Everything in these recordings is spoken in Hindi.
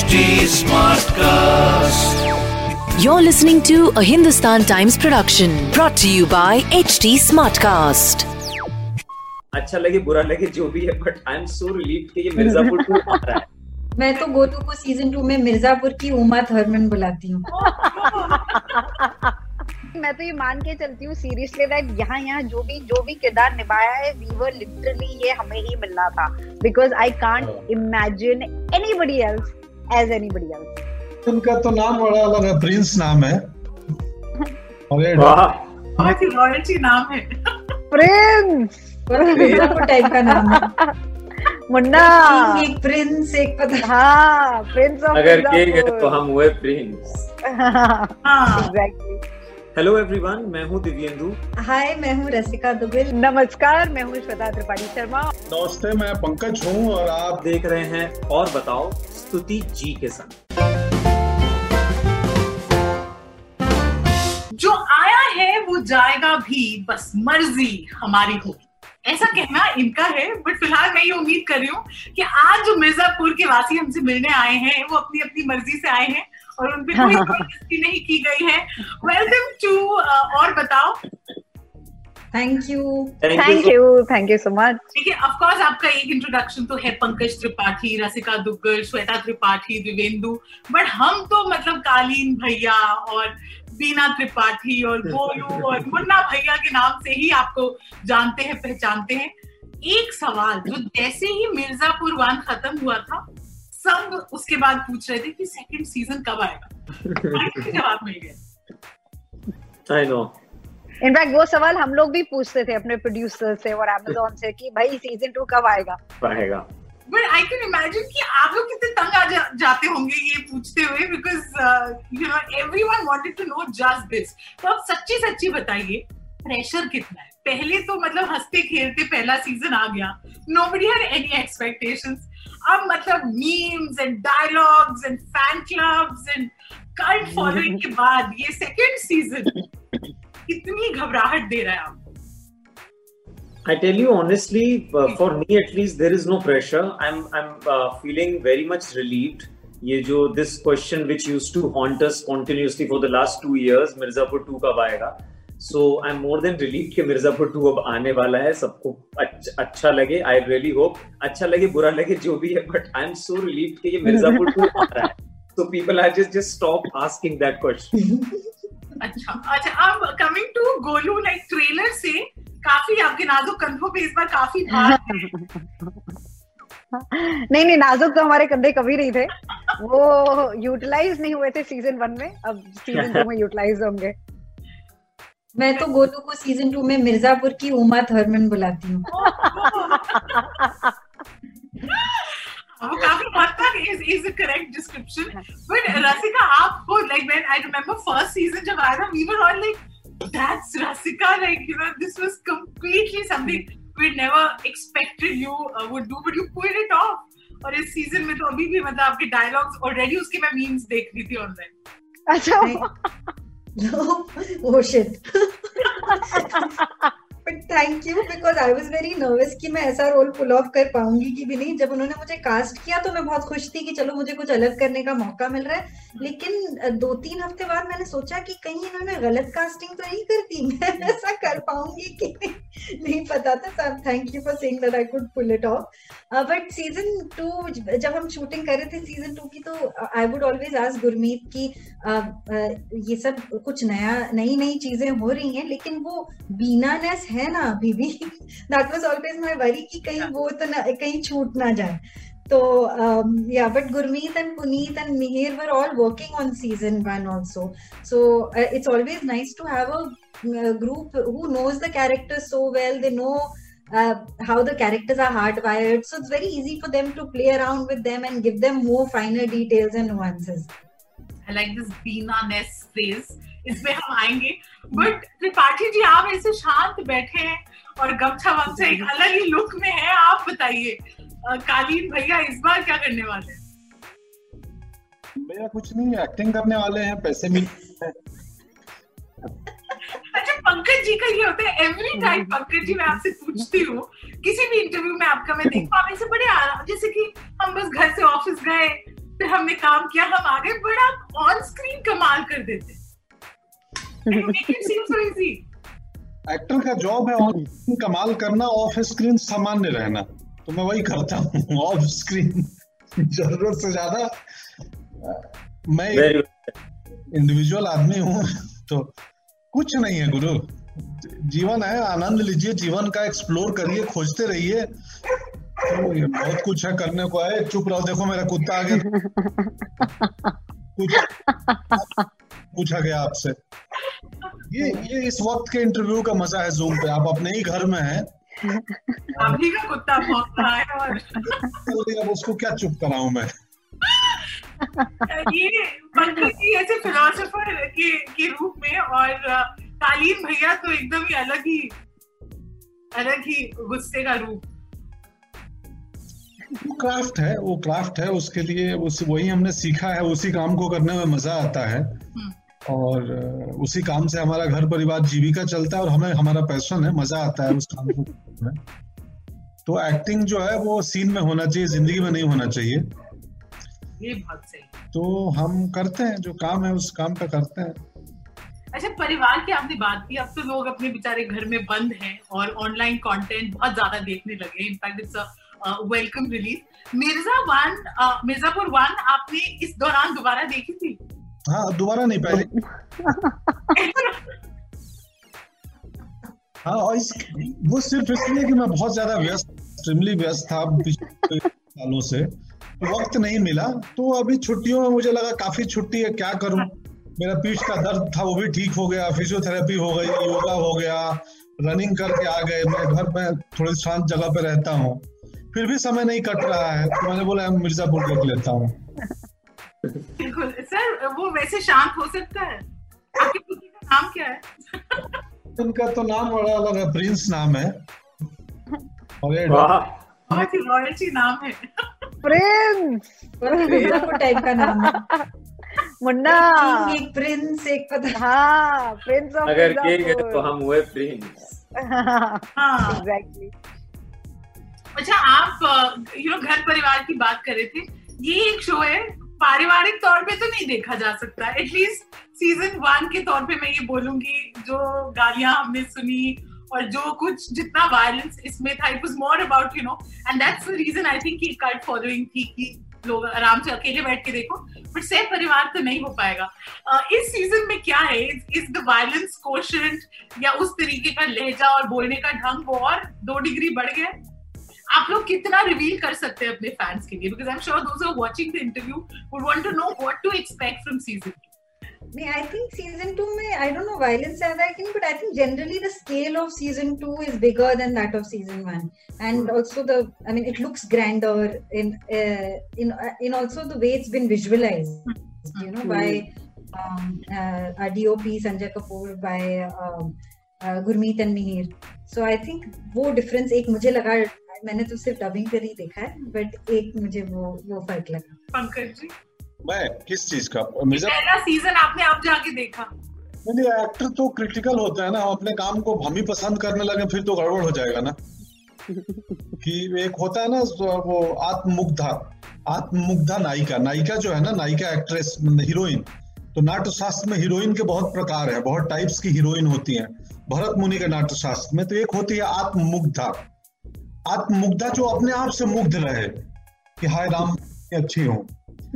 HD Smartcast. You're listening to a Hindustan Times production brought to you by HT Smartcast. अच्छा लगे बुरा लगे जो भी है but I am so relieved कि ये मिर्जापुर टू आ रहा है मैं तो गोलू को सीज़न टू में मिर्जापुर की उमा थर्मन बुलाती हूँ मैं तो ये मान के चलती हूँ सीरियसली दैट यहाँ यहाँ जो भी जो भी किरदार निभाया है वी वर लिटरली ये हमें ही मिलना था because I can't imagine anybody else as anybody else उनका तो नाम बड़ा अलग है प्रिंस नाम है। अरे बहुत ही रॉयल्टी नाम है। प्रिंस। टाइप का नाम है। मुन्ना। एक प्रिंस एक पता हाँ प्रिंस ऑफ़ अगर तो हम हुए प्रिंस हाँ। एग्जैक्टली हेलो एवरीवन मैं हूँ दिव्येंदु। हाय मैं हूँ रसिका दुबेल नमस्कार मैं हूँ श्वेता त्रिपाठी शर्मा। नमस्ते मैं पंकज हूँ और आप आप देख रहे हैं और बताओ। स्तुति जी के संग। जो आया है वो जाएगा भी बस मर्ज़ी हमारी होगी। ऐसा कहना इनका है बट फ़िलहाल मैं ये उम्मीद कर रही हूँ कि आज जो मिर्जापुर के वासी हमसे मिलने आए हैं वो अपनी अपनी मर्ज़ी से आए हैं और उन पे कोई नहीं की गई है। वेलकम टू और बताओ। Thank you thank you thank you so much देखिए ऑफ़ कोर्स आपका एक इंट्रोडक्शन तो है पंकज त्रिपाठी रसिका दुग्गल श्वेता त्रिपाठी दिवेंदु बट हम तो मतलब कालीन भैया और बीना त्रिपाठी और गोलू और मुन्ना भैया के नाम से ही आपको जानते हैं पहचानते हैं। एक सवाल जो जैसे ही मिर्जापुर वन खत्म हुआ था सब उसके बाद पूछ रहे थे कि सेकंड सीज़न कब आएगा? जवाब मिल गया। आई नो इनफैक्ट वो सवाल हम लोग भी पूछते थे अपने प्रोड्यूसर से और अमेजोन से कि भाई सीज़न टू कब आएगा? पाएगा बट आई कैन इमेजिन कि आप लोग कितने तंग आ जा, जाते होंगे ये पूछते हुए uh, because you know everyone wanted to know just this तो आप सच्ची सच्ची बताइए प्रेशर कितना है? पहले तो मतलब हँसते खेलते पहला सीज़न आ गया। नोबडी हैड एनी एक्सपेक्टेशंस अब मतलब memes and dialogues and fan clubs and cult following के बाद ये सेकंड सीज़न कितनी घबराहट दे रहा है आपको I tell you honestly, uh, for me at least, there is no pressure. I'm I'm uh, feeling very much relieved. ये जो this question which used to haunt us continuously for the last two years, Mirzapur two कब आएगा? So I'm more than relieved कि मिर्जापुर टू अब आने वाला है सबको अच्छा, अच्छा लगे I really hope अच्छा लगे बुरा लगे जो भी है but I'm so relieved कि ये मिर्जापुर टू आ रहा है. So people are just just stop asking that question. अच्छा अब coming to Golu like trailer से काफ़ी आपके नाजुक कंधों पे इस बार काफ़ी भार नहीं नहीं नाजुक तो हमारे कंधे कभी नहीं थे। वो यूटिलाइज नहीं हुए थे सीज़न वन में। अब सीज़न टू में यूटिलाइज होंगे। मैं तो गोलू को सीज़न टू में मिर्जापुर की उमा थर्मन बुलाती हूँ। काफ़ी हद तक is is the correct description but Rasika आपको like when I remember first season जब आया था we were all like that's Rasika like you know this was completely something we never expected you would do but you pulled it off और इस सीज़न में तो अभी भी मतलब आपके डायलॉग्स ऑलरेडी उसके मैं मीम्स देख रही थी ऑनलाइन अच्छा। oh shit. But thank you because I was very nervous कि मैं ऐसा रोल पुल ऑफ़ कर पाऊँगी कि भी नहीं। जब उन्होंने मुझे कास्ट किया तो मैं बहुत खुश थी कि चलो मुझे कुछ अलग करने का मौका मिल रहा है। लेकिन दो तीन हफ़्ते बाद मैंने सोचा कि कहीं इन्होंने गलत कास्टिंग तो नहीं कर दी। मैं ऐसा कर पाऊँगी कि नहीं, पता था। Sir thank you for saying that I could pull it off but season two जब हम शूटिंग कर रहे थे सीज़न टू की तो I would always ask Gurmeet की ये सब कुछ नया नई नई चीज़ें हो रही हैं लेकिन वो बीनानेस है ना अभी भी that was always my worry कि कहीं वो तो ना कहीं छूट ना जाए तो या but Gurmeet and Puneet and Mihir were all working on season one also so it's always nice to have a group who knows the characters so well they know uh, how the characters are hardwired so it's very easy for them to play around with them and give them more finer details and nuances I like this बीना नेस इसमें हम आएँगे। बट त्रिपाठी जी आप ऐसे शांत बैठे हैं और गमछा वमछा एक अलग ही लुक में है आप बताइए कालीन भैया इस बार क्या करने वाले हैं? मेरा कुछ नहीं एक्टिंग करने वाले हैं पैसे मिलते हैं। अच्छा पंकज जी का ये होता है एवरी टाइम पंकज जी मैं आपसे पूछती हूँ किसी भी इंटरव्यू में आपका मैं देखता हूँ आप ऐसे बड़े आराम जैसे कि हम बस घर से ऑफ़िस गए फिर हमने काम किया हम आ गए बट आप ऑन स्क्रीन कमाल कर देते। एक्टर का जॉब है ऑन कमाल करना ऑफ़ स्क्रीन सामान्य रहना। तो मैं वही करता हूँ ऑफ़ स्क्रीन ज़रूरत से ज़्यादा मैं इंडिविजुअल आदमी हूँ तो कुछ नहीं है गुरु। जीवन है आनंद लीजिए जीवन का एक्सप्लोर करिए खोजते रहिए। तो बहुत कुछ है करने को है। चुप रहो देखो मेरा कुत्ता आ गया कुछ पूछा गया आपसे। ये ये इस वक्त के इंटरव्यू का मज़ा है जूम पे। आप अपने ही घर में हैं। का कुत्ता भौंक रहा है और अब उसको क्या चुप कराऊं मैं? ये ऐसे फिलोसोफर के के रूप में और तालीम भैया तो एकदम ही अलग ही अलग ही गुस्से का रूप। वो क्राफ्ट है वो क्राफ्ट है उसके लिए उस वही हमने सीखा है उसी काम को करने में मज़ा आता है। और उसी काम से हमारा घर परिवार जीविका चलता है और हमें हमारा पैशन है मज़ा आता है उस काम को तो एक्टिंग जो है वो सीन में होना चाहिए ज़िंदगी में नहीं होना चाहिए। ये बहुत सही तो हम करते हैं जो काम है उस काम पे करते हैं। अच्छा परिवार की आपने बात की अब तो लोग अपने बेचारे घर में बंद हैं और ऑनलाइन कंटेंट बहुत ज़्यादा देखने लगे in fact it's a welcome release Mirza one Mirzapur one आपने इस दौरान दोबारा देखी थी? हाँ दोबारा नहीं पहले हाँ और इस वो सिर्फ़ इसलिए कि मैं बहुत ज़्यादा व्यस्त एक्सट्रीमली व्यस्त था पिछले सालों से। तो वक्त नहीं मिला तो अभी छुट्टियों में मुझे लगा काफ़ी छुट्टी है क्या करूँ? मेरा पीठ का दर्द था वो भी ठीक हो गया फिजियोथेरेपी हो गई योगा हो गया रनिंग करके आ गए। मैं घर में थोड़ी शांत जगह पे रहता हूँ। फिर भी समय नहीं कट रहा है तो मैंने बोला मिर्जापुर देख लेता हूँ। बिल्कुल। सर वो वैसे शांत हो सकता है। आपके पुत्र का नाम क्या है? उनका तो नाम बड़ा अलग है प्रिंस नाम है। और ये बहुत ही रॉयल्टी नाम है। प्रिंस। टाइप का नाम है। मुन्ना। एक प्रिंस एक पता। हाँ प्रिंस ऑफ़ अगर के गए तो हम हुए प्रिंस हाँ एग्जैक्टली अच्छा आप यू नो घर परिवार की बात कर रहे थे। ये एक शो है पारिवारिक तौर पे तो नहीं देखा जा सकता। एटलीस्ट सीज़न वन के तौर पे मैं ये बोलूँगी जो गालियाँ हमने सुनी और जो कुछ जितना वायलेंस इसमें था it was more about you know and that's the reason I think कि कल्ट फॉलोइंग थी कि लोग आराम से अकेले बैठ के देखो बट सह परिवार तो नहीं हो पाएगा। अ, इस सीज़न में क्या है? इज़ द वायलेंस कोशेंट या उस तरीके का लहजा और बोलने का ढंग वो और दो डिग्री बढ़ गया? आप लोग कितना रिवील कर सकते हैं अपने फैंस के लिए? Because I am sure those are watching the interview would want to know what to expect from season नहीं आई थिंक सीज़न टू में आई डोंट नो वायलेंस ज़्यादा है कि नहीं but I think generally the scale of season two is bigger than that of season one and also the I mean it looks grander in in in also the way it's been visualized you know by um, uh, our DOP Sanjay Kapoor by um, uh, Gurmeet Mihir so I I think वो डिफरेंस एक मुझे लगा मैंने तो सिर्फ़ डबिंग कर ही देखा है बट एक मुझे वो वो फ़र्क लगा। पंकज जी? मैं किस चीज़ का? मिर्ज़ा पहला सीज़न आपने अब जाके देखा। नहीं एक्टर तो क्रिटिकल होता है ना हम अपने काम को हम ही पसंद करने लगे फिर तो गड़बड़ हो जाएगा ना। कि एक होता है ना वो आत्ममुग्धा आत्ममुग्धा नायिका। नायिका जो है ना नायिका एक्ट्रेस हीरोइन तो नाट्य शास्त्र में हीरोइन के बहुत प्रकार है बहुत टाइप्स की हीरोइन होती हैं। भरत मुनि के नाट्य शास्त्र में तो एक होती है आत्ममुग्धा। आत्ममुग्धा जो अपने आप से मुग्ध रहे कि हाय राम अच्छी हूँ।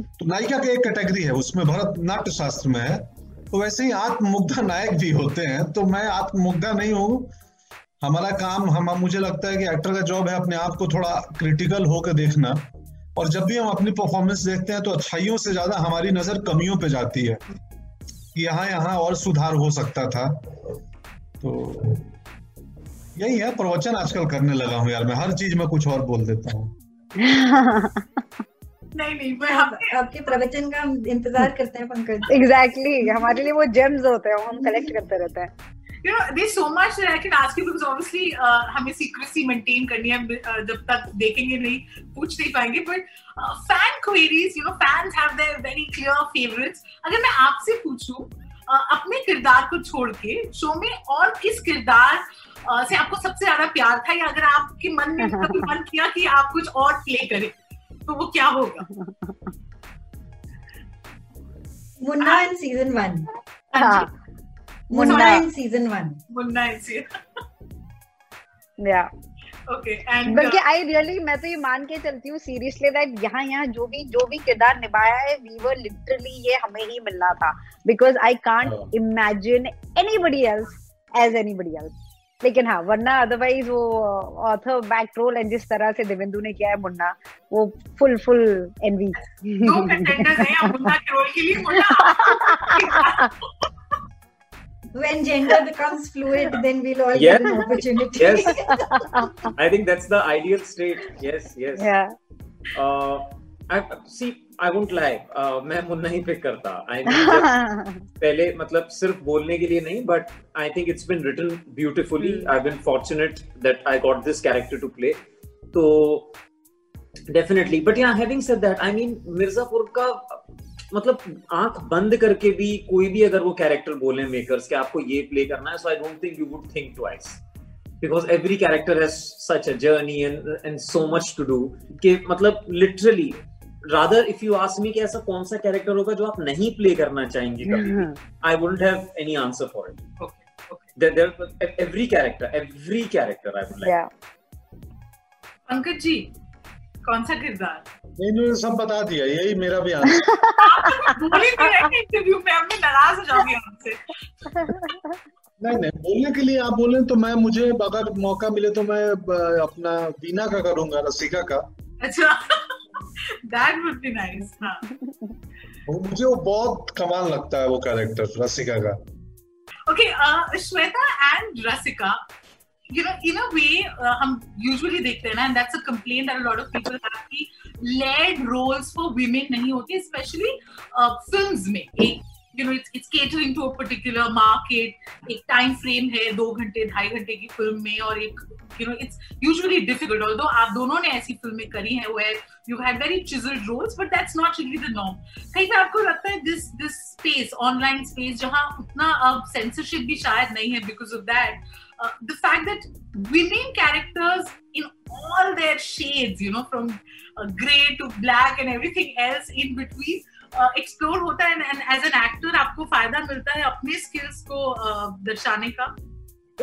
तो नायिका की एक कैटेगरी है, उसमें भरत नाट्य शास्त्र में है। तो वैसे ही आत्ममुग्धा नायक भी होते हैं तो मैं आत्ममुग्धा नहीं हूँ। हमारा काम, हम, मुझे लगता है कि एक्टर का जॉब है अपने आप को थोड़ा क्रिटिकल होकर देखना। और जब भी हम अपनी परफॉर्मेंस देखते हैं तो अच्छाइयों से ज़्यादा हमारी नज़र कमियों पे जाती है। यहाँ यहाँ और सुधार हो सकता था। तो यही है प्रवचन आजकल करने लगा हूँ यार मैं हर चीज़ में कुछ और बोल देता हूँ। नहीं नहीं आप, आपके प्रवचन का हम इंतज़ार करते हैं पंकज। एग्जैक्टली हमारे लिए वो जेम्स होते हैं हम कलेक्ट करते रहते हैं। You know there's so much that I can ask you because obviously uh, हमें secrecy maintain करनी है uh, जब तक देखेंगे नहीं पूछ नहीं पाएँगे but uh, fan queries you know fans have their very clear favorites अगर मैं आपसे पूछूँ अपने किरदार को छोड़ के शो में और किस किरदार से आपको सबसे ज़्यादा प्यार था? या अगर आपके मन में कभी मन किया कि आप कुछ और प्ले करें तो वो क्या होगा? Munna in season one Munna in season one Munna in season and बल्कि आई रियली मैं तो ये मान के चलती हूँ सीरियसली दैट यहाँ यहाँ जो भी जो भी किरदार निभाया है वी वर लिटरली ये हमें ही मिलना था। Because I can't. Imagine anybody else as anybody else लेकिन हाँ वरना अदरवाइज़ वो ऑथर बैक रोल एंड जिस तरह से देवेंदु ने किया है मुन्ना वो फुल फुल एनवी हैं मुन्ना के रोल के लिए Munna. When gender becomes fluid, then we'll all Yeah. get an opportunity. Yes. I think that's the ideal state. Yes, yes. yeah Uh, I see. I won't lie. Uh, मैं मुन्ना ही पिक करता. I mean, जब पहले मतलब सिर्फ़ बोलने के लिए नहीं, but I think it's been written beautifully. I've been fortunate that I got this character to play. तो definitely. But yeah, having said that, I mean Mirzapur का मतलब आँख बंद करके भी कोई भी अगर वो कैरेक्टर बोले मेकर्स कि आपको ये प्ले करना है so I don't think you would think twice because every character has such a journey and and so much to do कि मतलब literally rather if you ask me कि ऐसा कौन सा कैरेक्टर होगा जो आप नहीं प्ले करना चाहेंगे कभी I wouldn't have any answer for it okay there every character every character i would like. Yeah. Pankaj ji कौन सा किरदार? इन्होंने सब बता दिया यही मेरा भी आंसर। तो इंटरव्यू में अब मैं नाराज़ हो जाऊँगी आपसे नहीं नहीं बोलने के लिए आप बोले तो मैं मुझे अगर मौका मिले तो मैं अपना बीना का करूँगा रसिका का। अच्छा दैट वुड बी नाइस हाँ। मुझे वो बहुत कमाल लगता है वो कैरेक्टर रसिका का। Uh, Shweta and Rasika, you know in way हम यूजुअली देखते हैं ना and that's a of people have led roles for women नहीं होते स्पेशली फिल्म्स uh, में। एक you know it's it's catering to a particular market एक टाइम फ्रेम है दो घंटे, ढाई घंटे की फ़िल्म में, और एक you know it's usually difficult although आप दोनों ने ऐसी फ़िल्में करी है where you have very chiselled roles but that's not really the norm कहीं पर आपको लगता है this this space online space जहाँ उतना अब सेंसरशिप भी शायद नहीं है because of that uh, the fact that women characters in all their shades you know from uh, gray to black and everything else in between uh, explore होता है and, and as an actor आपको फायदा मिलता है अपने skills को uh, दर्शाने का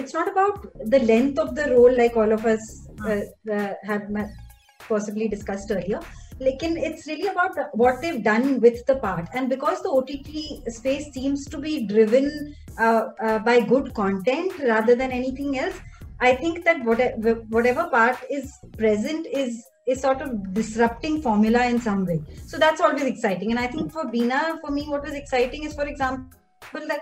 it's not about the length of the role like all of us uh, uh, have ma- possibly discussed earlier लेकिन it's really about what they've done with the part and because the OTT space seems to be driven by good content rather than anything else I think that whatever part is present is is sort of disrupting formula in some way. So that's always exciting. And i think for Bina, for me what was exciting is for example that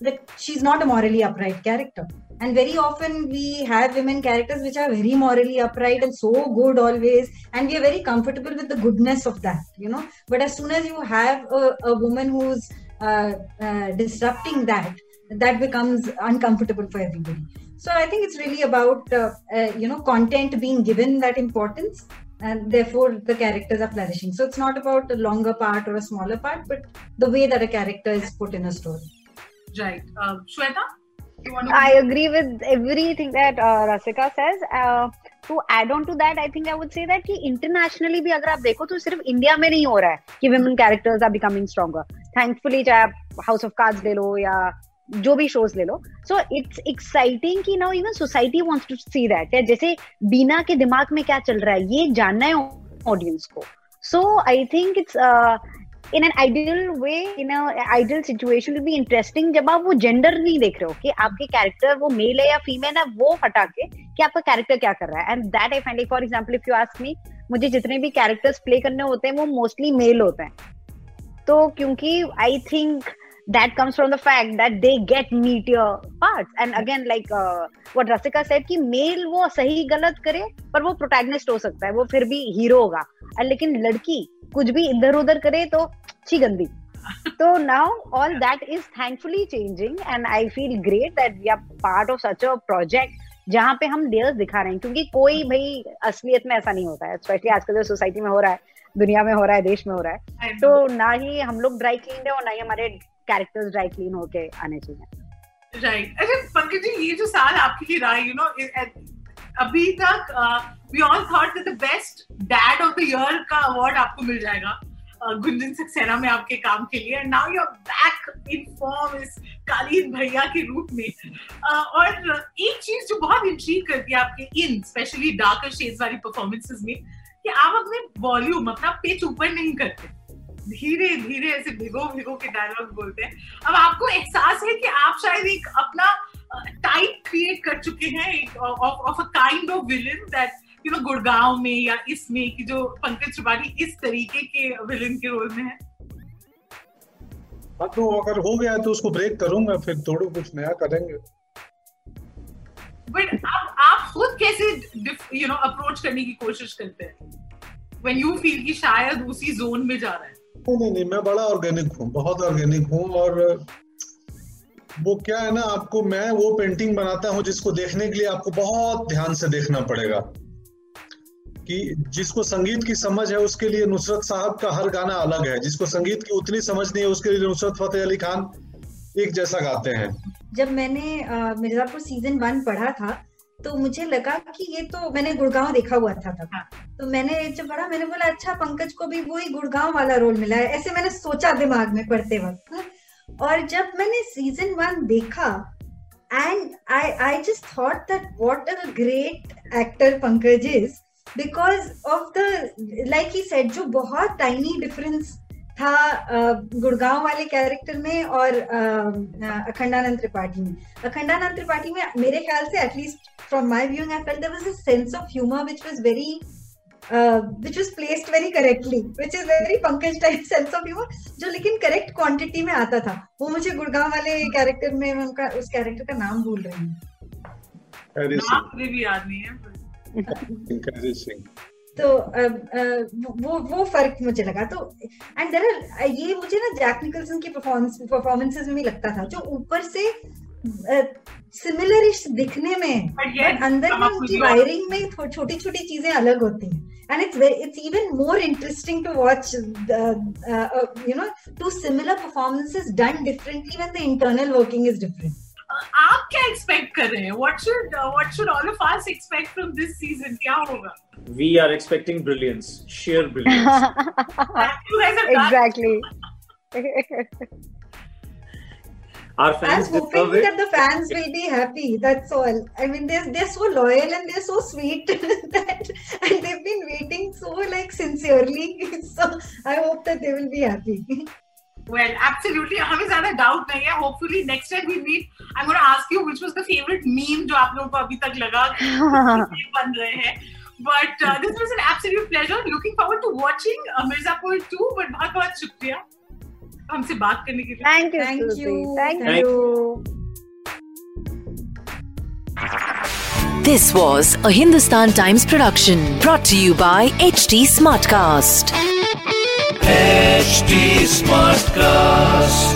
that she's not a morally upright character and very often we have women characters which are very morally upright and so good always. And we are very comfortable with the goodness of that you know. But as soon as you have a, a woman who's uh, uh, disrupting that that becomes uncomfortable for everybody. So i think it's really about uh, uh, you know content being given that importance and therefore the characters are flourishing. So it's not about a longer part or a smaller part but the way that a character is put in a story. Right. Uh, Shweta I agree with everything that uh, Rasika says. Uh, to add on to that, I think I would say that कि internationally भी अगर आप देखो तो सिर्फ़ इंडिया में नहीं हो रहा है कि women characters are becoming stronger. Thankfully चाहे आप House of Cards ले लो या जो भी shows ले लो so it's exciting कि now even society wants to see that या जैसे बीना के दिमाग में क्या चल रहा है ये जानना है audience को so I think it's in an ideal way in a ideal situation will be interesting जब आप वो जेंडर नहीं देख रहे हो कि आपके कैरेक्टर वो मेल है या फीमेल है वो हटा के कि आपका कैरेक्टर क्या कर रहा है। And that I for example if you ask me मुझे जितने भी कैरेक्टर्स प्ले करने होते हैं वो मोस्टली मेल होते हैं। तो क्योंकि I think that comes from the fact that they get meatier parts and again like uh, what Rasika said कि मेल वो सही गलत करे पर वो प्रोटैगनिस्ट हो सकता है वो फिर भी हीरो होगा। लेकिन लड़की कुछ भी इधर उधर करे तो छी गंदी। तो now all that is thankfully changing and I feel great that we are part of such a project जहाँ पे हम लेयर्स दिखा रहे हैं क्योंकि कोई भाई असलियत में ऐसा नहीं होता है स्पेशली आजकल जो सोसाइटी में हो रहा है दुनिया में हो रहा है देश में हो रहा है। तो ना ही हम लोग ड्राई क्लीन है और ना ही हमारे कैरेक्टर्स ड्राई क्लीन होके आने चाहिए। राइट अच्छा पंकज जी ये जो साल आपके लिए रहा यू नो अभी तक we all thought that the best dad of the year का अवार्ड आपको मिल जाएगा। गुंजन सक्सेना में आपके काम के लिए। And now you are back in form इस कालीन भैया के रूप में। और एक चीज़ जो बहुत इंट्रीग करती है आपके इन स्पेशली डार्कर शेड्स वाली परफॉर्मेंसेस में, कि आप अपने वॉल्यूम अपना पिच ऊपर नहीं करते। धीरे धीरे ऐसे भिगो भिगो के डायलॉग बोलते हैं। अब आपको एहसास है कि आप शायद एक अपना टाइप क्रिएट कर चुके हैं of a kind of villain that you know Gurgaon में या इसमें कि जो पंकज त्रिपाठी इस तरीके के विलन के रोल में है। हाँ तो अगर हो गया तो उसको ब्रेक करूँगा फिर थोड़ा कुछ नया करेंगे। बट आप आप खुद कैसे यू नो अप्रोच करने की कोशिश करते हैं? व्हेन यू फील कि शायद उसी जोन में जा रहा है। नहीं नहीं नहीं मैं बड़ा ऑर्गेनिक हूँ बहुत ऑर्गेनिक हूँ और वो क्या है ना, आपको मैं वो पेंटिंग बनाता हूँ जिसको देखने के लिए आपको बहुत ध्यान से देखना पड़ेगा। कि जिसको संगीत की समझ है, उसके लिए नुसरत साहब का हर गाना अलग है। जिसको संगीत की उतनी समझ नहीं है, उसके लिए नुसरत फतेह अली खान एक जैसा गाते हैं। जब मैंने मिर्जापुर सीज़न वन पढ़ा था तो मुझे लगा कि ये तो मैंने गुड़गांव देखा हुआ था तब। तो मैंने जब पढ़ा, मैंने बोला अच्छा पंकज को भी वही गुड़गांव वाला रोल मिला है। ऐसे मैंने सोचा दिमाग में पढ़ते वक्त। और जब मैंने सीज़न वन देखा and I I just thought that what a great actor Pankaj is because of the like he said जो बहुत टाइनी डिफरेंस था गुड़गांव वाले कैरेक्टर में और अखंडानंद त्रिपाठी में। अखंडानंद त्रिपाठी में मेरे ख्याल से at least from my viewing I felt there was a sense of humour which was very which was placed very correctly which is very Pankaj type sense of humor जो लेकिन करेक्ट क्वांटिटी में आता था। वो मुझे गुड़गांव वाले कैरेक्टर में मैं उनका उस कैरेक्टर का नाम भूल रही हूँ। नाम भी याद नहीं है सिंह। तो वो वो फ़र्क मुझे लगा। तो एंड देर ये मुझे ना जैक निकलसन की परफॉर्मेंस परफॉर्मेंसेस में भी लगता था जो ऊपर से सिमिलर दिखने में बट अंदर में उनकी वायरिंग में छोटी छोटी चीज़ें अलग होती हैं। and it's very it's even more interesting to watch the, uh, uh, you know two similar performances done differently when the internal working is different आप क्या एक्सपेक्ट कर रहे हैं what should what should all of us expect from this season क्या होगा we are expecting brilliance sheer brilliance exactly our fans I'm hoping that the fans will be happy. That's all. I mean, they're they're so loyal and they're so sweet that and they've been waiting so like sincerely. So I hope that they will be happy. Well, absolutely. हमें ज्यादा डाउट नहीं है. Hopefully next time we meet, I'm going to ask you which was the favorite meme जो आप लोगों को अभी तक लगा बन रहे हैं. But uh, this was an absolute pleasure. Looking forward to watching uh, Mirzapur 2. But बहुत बहुत शुक्रिया हमसे बात करने के लिए. Thank you, Thank Susie. you. Thank, Thank you. This was a Hindustan Times production brought to you by HT Smartcast. HD Smartcast.